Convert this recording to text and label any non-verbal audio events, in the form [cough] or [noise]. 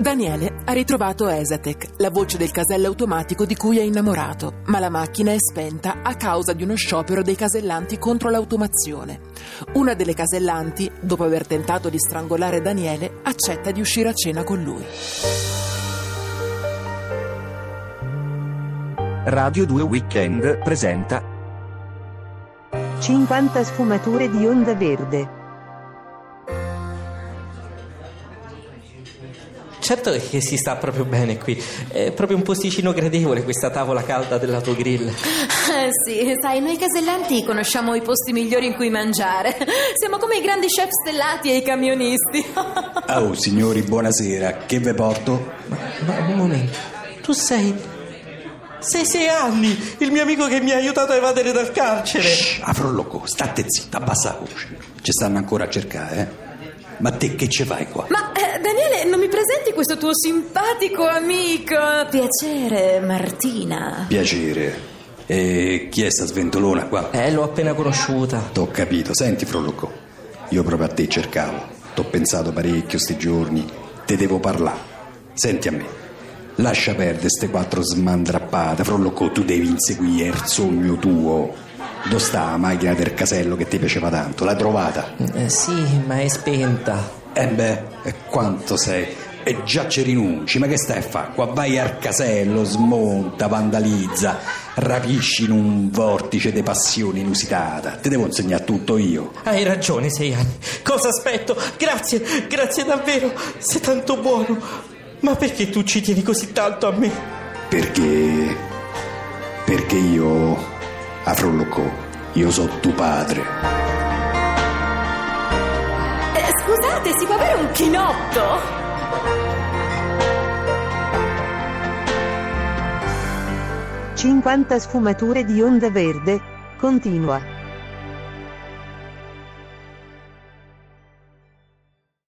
Daniele ha ritrovato Esatec, la voce del casello automatico di cui è innamorato, ma la macchina è spenta a causa di uno sciopero dei casellanti contro l'automazione. Una delle casellanti, dopo aver tentato di strangolare Daniele, accetta di uscire a cena con lui. Radio 2 Weekend presenta 50 sfumature di onda verde. Certo che si sta proprio bene qui. È proprio un posticino gradevole questa tavola calda dell'autogrill. Eh sì, sai, noi casellanti conosciamo i posti migliori in cui mangiare. Siamo come i grandi chef stellati e i camionisti. [laughs] Oh, signori, buonasera. Che ve porto? Ma, ma un momento, tu sei. Sei sei anni, il mio amico che mi ha aiutato a evadere dal carcere. Shh, Afrolloco, state zitta, abbassa la voce. Ci stanno ancora a cercare, eh? Ma te che ci fai qua? Ma non mi presenti questo tuo simpatico amico? Piacere, Martina. Piacere. E chi è sta sventolona qua? Eh, l'ho appena conosciuta. T'ho capito. Senti, Frolloco, io proprio a te cercavo. T'ho pensato parecchio sti giorni. Te devo parlare. Senti a me. Lascia perdere ste quattro smandrappate. Frolloco, tu devi inseguire il sogno tuo. Dove sta la macchina del casello che ti piaceva tanto? L'hai trovata? Eh, sì, ma è spenta. Eh beh, e quanto sei? E già ci rinunci, ma che stai a fare? Qua vai al casello, smonta, vandalizza, rapisci in un vortice di passione inusitata. Ti devo insegnare tutto io. Hai ragione, sei anni. Cosa aspetto? Grazie, grazie davvero. Sei tanto buono. Ma perché tu ci tieni così tanto a me? Perché. Perché io. Afrolloco, io so tuo padre. Scusate, si può avere un chinotto? Cinquanta sfumature di onda verde. Continua.